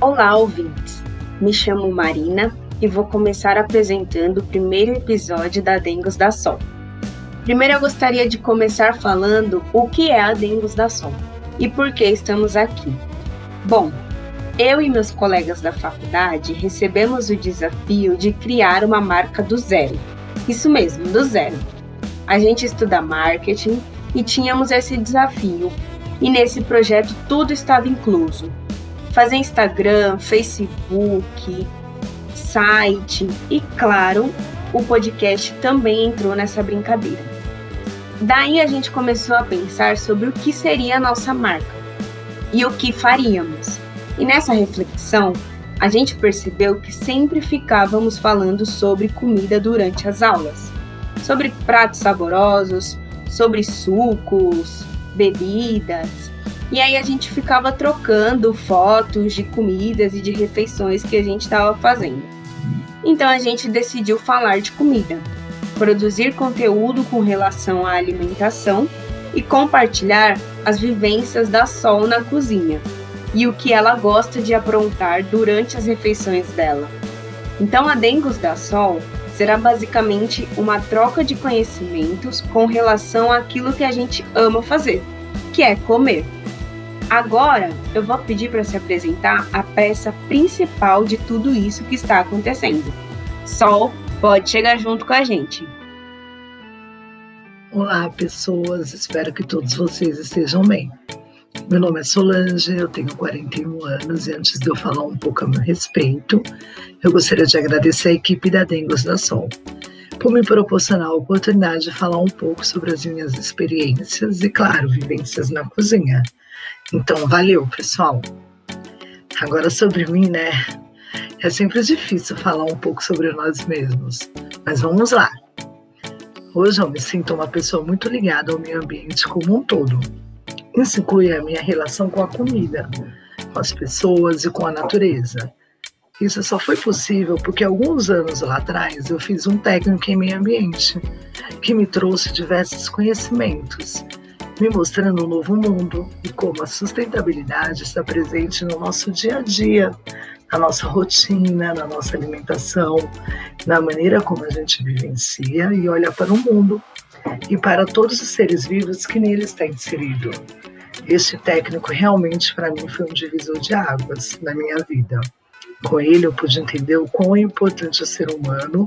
Olá, ouvintes! Me chamo Marina e vou começar apresentando o primeiro episódio da Dengos da Sol. Primeiro eu gostaria de começar falando o que é a Dengos da Sol e por que estamos aqui. Bom, eu e meus colegas da faculdade recebemos o desafio de criar uma marca do zero. Isso mesmo, do zero. A gente estuda marketing e tínhamos esse desafio. E nesse projeto tudo estava incluso: fazer Instagram, Facebook, site e, claro, o podcast também entrou nessa brincadeira. Daí a gente começou a pensar sobre o que seria a nossa marca e o que faríamos. E nessa reflexão, a gente percebeu que sempre ficávamos falando sobre comida durante as aulas, sobre pratos saborosos, sobre sucos, bebidas. E aí a gente ficava trocando fotos de comidas e de refeições que a gente estava fazendo. Então a gente decidiu falar de comida produzir conteúdo com relação à alimentação e compartilhar as vivências da Sol na cozinha e o que ela gosta de aprontar durante as refeições dela. Então, a Dengos da Sol será basicamente uma troca de conhecimentos com relação àquilo que a gente ama fazer, que é comer. Agora, eu vou pedir para se apresentar a peça principal de tudo isso que está acontecendo. Sol, pode chegar junto com a gente. Olá, pessoas, espero que todos vocês estejam bem. Meu nome é Solange, eu tenho 41 anos e antes de eu falar um pouco a meu respeito, eu gostaria de agradecer a equipe da Dengos da Sol por me proporcionar a oportunidade de falar um pouco sobre as minhas experiências e, claro, vivências na cozinha. Então, valeu, pessoal! Agora sobre mim, né? É sempre difícil falar um pouco sobre nós mesmos, mas vamos lá. Hoje eu me sinto uma pessoa muito ligada ao meio ambiente como um todo. Isso inclui a minha relação com a comida, com as pessoas e com a natureza. Isso só foi possível porque alguns anos lá atrás eu fiz um técnico em meio ambiente, que me trouxe diversos conhecimentos, me mostrando um novo mundo e como a sustentabilidade está presente no nosso dia a dia, na nossa rotina, na nossa alimentação, na maneira como a gente vivencia e olha para o mundo e para todos os seres vivos que nele está inserido. Este técnico realmente para mim foi um divisor de águas na minha vida. Com ele eu pude entender o quão é importante o ser humano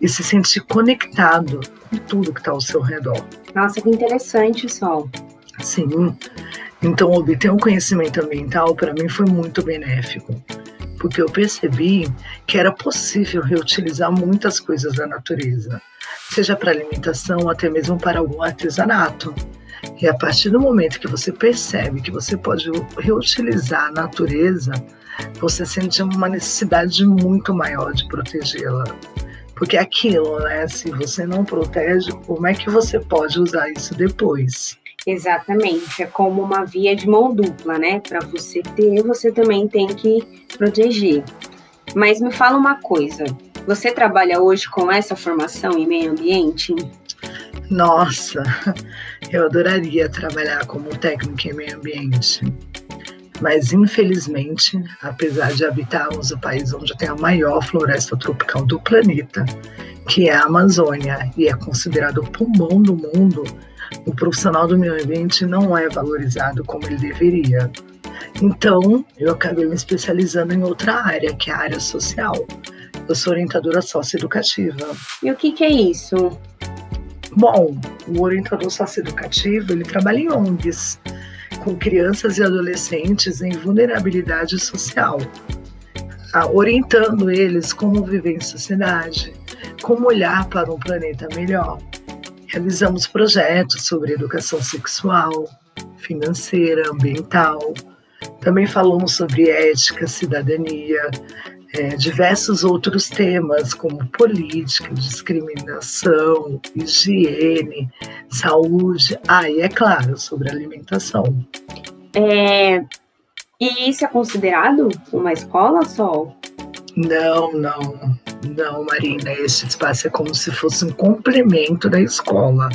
e se sentir conectado com tudo que está ao seu redor. Nossa, que interessante, Sol. Sim. Então, obter um conhecimento ambiental para mim foi muito benéfico porque eu percebi que era possível reutilizar muitas coisas da natureza, seja para alimentação, até mesmo para algum artesanato. E a partir do momento que você percebe que você pode reutilizar a natureza, você sente uma necessidade muito maior de protegê-la. Porque é aquilo, né? Se você não protege, como é que você pode usar isso depois? Exatamente, é como uma via de mão dupla, né? Para você ter, você também tem que proteger. Mas me fala uma coisa, você trabalha hoje com essa formação em meio ambiente? Nossa, eu adoraria trabalhar como técnico em meio ambiente. Mas, infelizmente, apesar de habitarmos o país onde tem a maior floresta tropical do planeta, que é a Amazônia, e é considerado o pulmão do mundo, o profissional do meio ambiente não é valorizado como ele deveria. Então, eu acabei me especializando em outra área, que é a área social. Eu sou orientadora socioeducativa. E o que, que é isso? Bom, o orientador socioeducativo, ele trabalha em ONGs, com crianças e adolescentes em vulnerabilidade social, orientando eles como viver em sociedade, como olhar para um planeta melhor. Realizamos projetos sobre educação sexual, financeira, ambiental. Também falamos sobre ética, cidadania, é, diversos outros temas, como política, discriminação, higiene, saúde. Ah, e é claro, sobre alimentação. É, e isso é considerado uma escola, Sol? Não, não. Não, Marina, esse espaço é como se fosse um complemento da escola.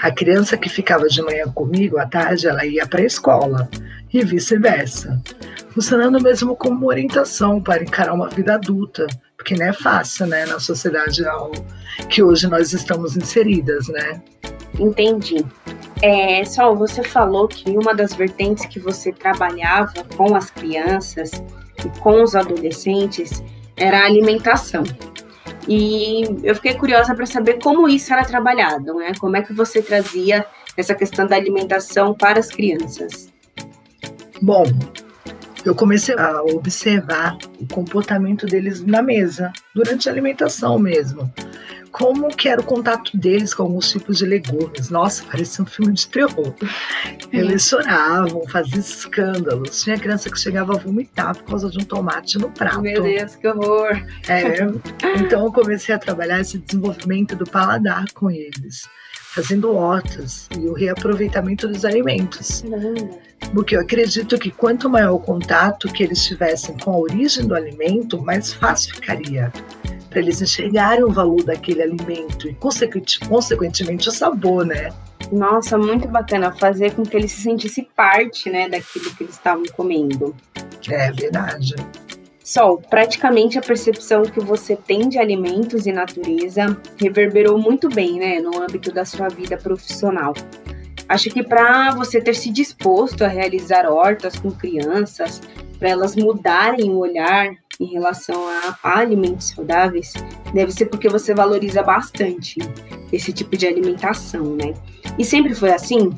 A criança que ficava de manhã comigo, à tarde, ela ia para a escola e vice-versa. Funcionando mesmo como orientação para encarar uma vida adulta, porque não é fácil, né, na sociedade que hoje nós estamos inseridas, né? Entendi. É, Sol, você falou que uma das vertentes que você trabalhava com as crianças e com os adolescentes era a alimentação. E eu fiquei curiosa para saber como isso era trabalhado, né? Como é que você trazia essa questão da alimentação para as crianças? Bom, eu comecei a observar o comportamento deles na mesa, durante a alimentação mesmo. Como que era o contato deles com alguns tipos de legumes. Nossa, parecia um filme de terror. Eles choravam, faziam escândalos. Tinha criança que chegava a vomitar por causa de um tomate no prato. Meu Deus, que horror! É, então eu comecei a trabalhar esse desenvolvimento do paladar com eles fazendo hortas e o reaproveitamento dos alimentos. Porque eu acredito que quanto maior o contato que eles tivessem com a origem do alimento, mais fácil ficaria para eles enxergarem o valor daquele alimento e, consequentemente, o sabor, né? Nossa, muito bacana fazer com que eles se sentissem parte, né, daquilo que eles estavam comendo. É verdade. Sol, praticamente a percepção que você tem de alimentos e natureza reverberou muito bem, né, no âmbito da sua vida profissional. Acho que para você ter se disposto a realizar hortas com crianças, para elas mudarem o olhar em relação a, alimentos saudáveis, deve ser porque você valoriza bastante esse tipo de alimentação, né? E sempre foi assim?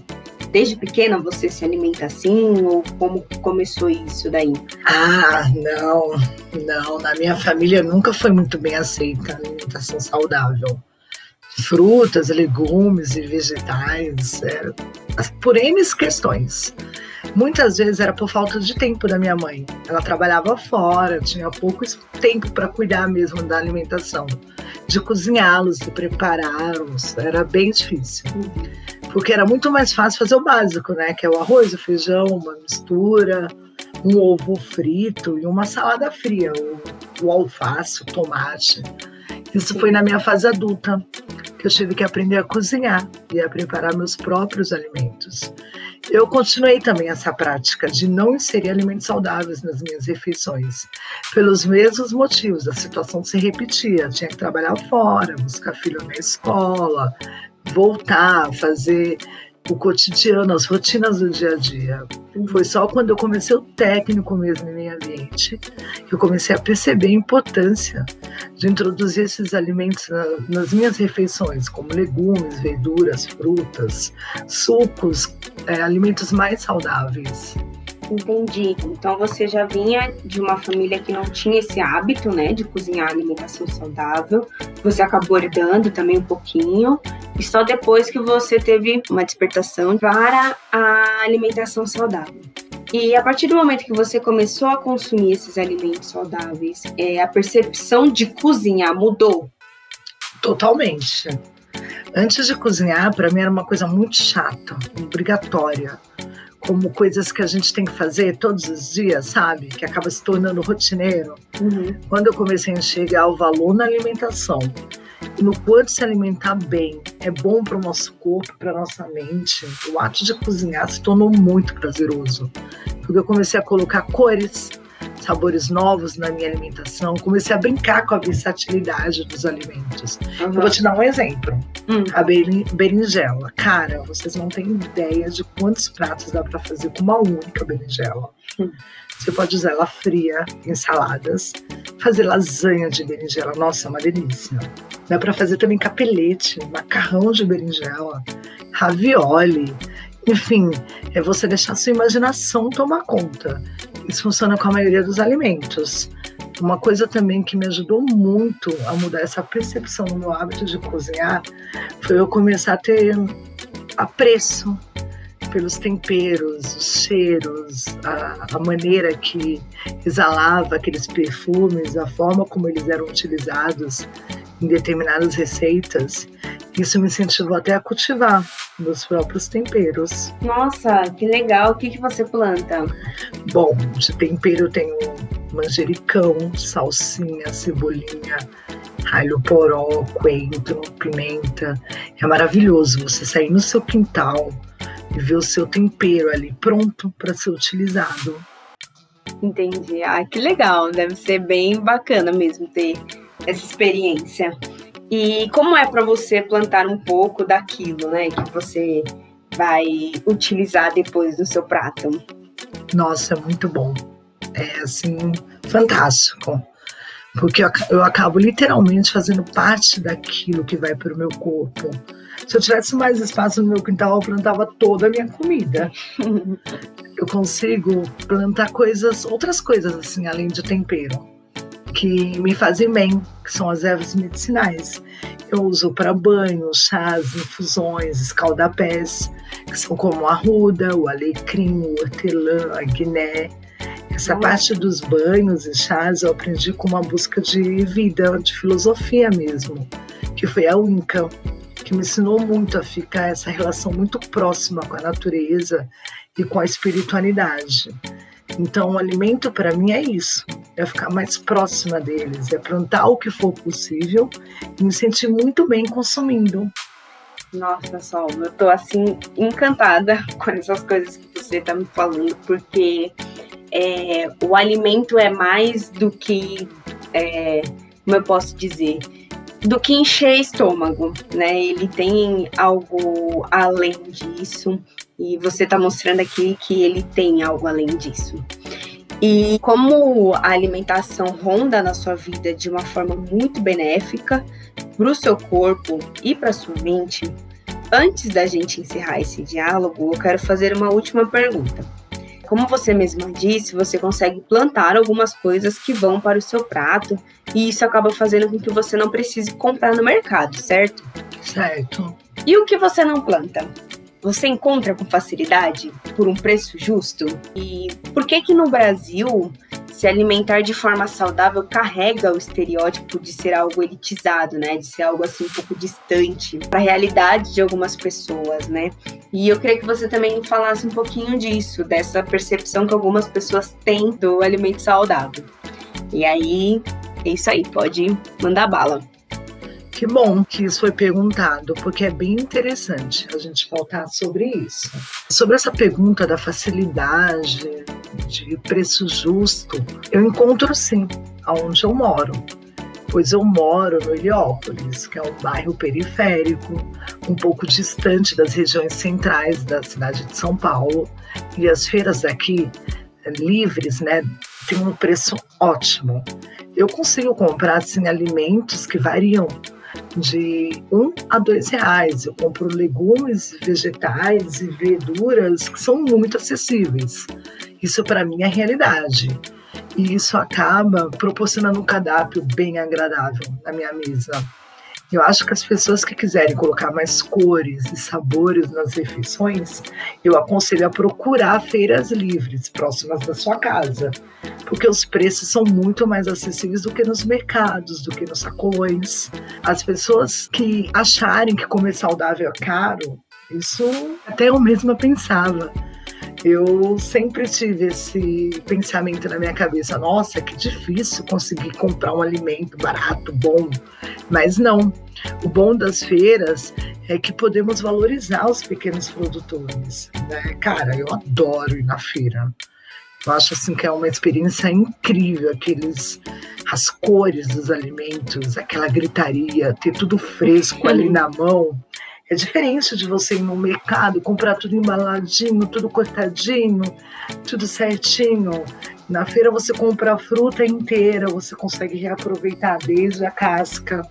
Desde pequena você se alimenta assim? Ou como começou isso daí? Ah, não, não. Na minha família nunca foi muito bem aceita a alimentação saudável. Frutas, legumes e vegetais, é, por N questões. Muitas vezes era por falta de tempo da minha mãe. Ela trabalhava fora, tinha pouco tempo para cuidar mesmo da alimentação, de cozinhá-los, de prepará-los. Era bem difícil. Porque era muito mais fácil fazer o básico, né? Que é o arroz, o feijão, uma mistura, um ovo frito e uma salada fria, o, o alface, o tomate. Isso foi na minha fase adulta, que eu tive que aprender a cozinhar e a preparar meus próprios alimentos. Eu continuei também essa prática de não inserir alimentos saudáveis nas minhas refeições, pelos mesmos motivos. A situação se repetia, tinha que trabalhar fora, buscar filho na escola, voltar a fazer o cotidiano, as rotinas do dia a dia. Foi só quando eu comecei o técnico mesmo em meio ambiente que eu comecei a perceber a importância de introduzir esses alimentos na, nas minhas refeições, como legumes, verduras, frutas, sucos, é, alimentos mais saudáveis. Entendi. Então você já vinha de uma família que não tinha esse hábito, né, de cozinhar alimentação saudável. Você acabou herdando também um pouquinho. E só depois que você teve uma despertação para a alimentação saudável. E a partir do momento que você começou a consumir esses alimentos saudáveis, é, a percepção de cozinhar mudou? Totalmente. Antes de cozinhar, para mim era uma coisa muito chata, obrigatória como coisas que a gente tem que fazer todos os dias, sabe? Que acaba se tornando rotineiro. Uhum. Quando eu comecei a enxergar o valor na alimentação e no quanto se alimentar bem é bom para o nosso corpo, para nossa mente, o ato de cozinhar se tornou muito prazeroso. Porque eu comecei a colocar cores, sabores novos na minha alimentação, comecei a brincar com a versatilidade dos alimentos. Uhum. Eu vou te dar um exemplo. Hum. A berinjela. Cara, vocês não têm ideia de quantos pratos dá para fazer com uma única berinjela. Hum. Você pode usar ela fria em saladas, fazer lasanha de berinjela. Nossa, é uma delícia. Dá para fazer também capelete, macarrão de berinjela, ravioli. Enfim, é você deixar sua imaginação tomar conta. Isso funciona com a maioria dos alimentos. Uma coisa também que me ajudou muito a mudar essa percepção no meu hábito de cozinhar foi eu começar a ter apreço pelos temperos, os cheiros, a, a, maneira que exalava aqueles perfumes, a forma como eles eram utilizados em determinadas receitas. Isso me incentivou até a cultivar meus próprios temperos. Nossa, que legal! O que, que você planta? Bom, de tempero eu tenho manjericão, salsinha, cebolinha, alho poró, coentro, pimenta. É maravilhoso você sair no seu quintal e ver o seu tempero ali pronto para ser utilizado. Entendi. Ah, que legal. Deve ser bem bacana mesmo ter essa experiência. E como é para você plantar um pouco daquilo, né, que você vai utilizar depois do seu prato? Nossa, é muito bom. É assim, fantástico. Porque eu, eu acabo literalmente fazendo parte daquilo que vai para o meu corpo. Se eu tivesse mais espaço no meu quintal, eu plantava toda a minha comida. eu consigo plantar coisas, outras coisas assim, além de tempero que me fazem bem, que são as ervas medicinais. Eu uso para banho, chás, infusões, escaldapés, que são como a ruda, o alecrim, o hortelã, a guiné. Essa parte dos banhos e chás eu aprendi com uma busca de vida, de filosofia mesmo, que foi a Inca, que me ensinou muito a ficar essa relação muito próxima com a natureza e com a espiritualidade. Então, o alimento para mim é isso, é ficar mais próxima deles, é plantar o que for possível e me sentir muito bem consumindo. Nossa, Sol, eu tô assim encantada com essas coisas que você tá me falando, porque é, o alimento é mais do que, é, como eu posso dizer, do que encher estômago, né? Ele tem algo além disso. E você está mostrando aqui que ele tem algo além disso. E como a alimentação ronda na sua vida de uma forma muito benéfica para o seu corpo e para sua mente, antes da gente encerrar esse diálogo, eu quero fazer uma última pergunta. Como você mesma disse, você consegue plantar algumas coisas que vão para o seu prato e isso acaba fazendo com que você não precise comprar no mercado, certo? Certo. E o que você não planta? Você encontra com facilidade por um preço justo? E por que que no Brasil se alimentar de forma saudável carrega o estereótipo de ser algo elitizado, né? De ser algo assim um pouco distante para a realidade de algumas pessoas, né? E eu queria que você também falasse um pouquinho disso, dessa percepção que algumas pessoas têm do alimento saudável. E aí, é isso aí, pode mandar bala. Que bom que isso foi perguntado, porque é bem interessante a gente voltar sobre isso. Sobre essa pergunta da facilidade, de preço justo, eu encontro sim aonde eu moro. Pois eu moro no Heliópolis, que é um bairro periférico, um pouco distante das regiões centrais da cidade de São Paulo. E as feiras daqui, livres, né, têm um preço ótimo. Eu consigo comprar assim, alimentos que variam de um a dois reais. Eu compro legumes, vegetais e verduras que são muito acessíveis. Isso para mim é realidade. E isso acaba proporcionando um cardápio bem agradável na minha mesa. Eu acho que as pessoas que quiserem colocar mais cores e sabores nas refeições, eu aconselho a procurar feiras livres próximas da sua casa, porque os preços são muito mais acessíveis do que nos mercados, do que nos sacolões. As pessoas que acharem que comer saudável é caro, isso até eu mesma pensava. Eu sempre tive esse pensamento na minha cabeça: nossa, que difícil conseguir comprar um alimento barato, bom. Mas não. O bom das feiras é que podemos valorizar os pequenos produtores. Né? Cara, eu adoro ir na feira. Eu acho assim que é uma experiência incrível, aqueles as cores dos alimentos, aquela gritaria, ter tudo fresco ali na mão. É diferente de você ir no mercado, comprar tudo embaladinho, tudo cortadinho, tudo certinho. Na feira você compra a fruta inteira, você consegue reaproveitar desde a casca,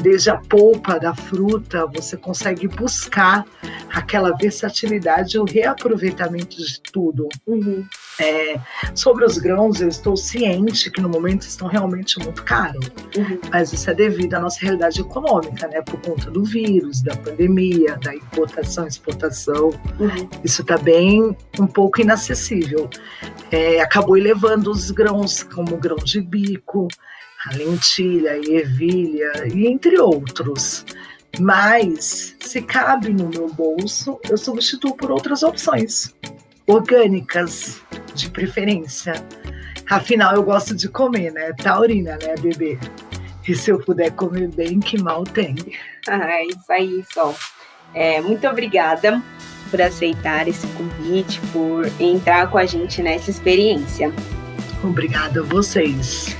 desde a polpa da fruta, você consegue buscar aquela versatilidade e o reaproveitamento de tudo. Uhum. É, sobre os grãos, eu estou ciente que no momento estão realmente muito caros, uhum. mas isso é devido à nossa realidade econômica, né? Por conta do vírus, da pandemia, da importação, exportação. Uhum. Isso está bem um pouco inacessível. É, acabou elevando os grãos, como grão de bico, lentilha, a ervilha e entre outros. Mas, se cabe no meu bolso, eu substituo por outras opções, orgânicas, de preferência. Afinal, eu gosto de comer, né? Taurina, né, bebê? E se eu puder comer bem, que mal tem. Ah, é isso aí, Sol. É, muito obrigada por aceitar esse convite, por entrar com a gente nessa experiência. Obrigada a vocês.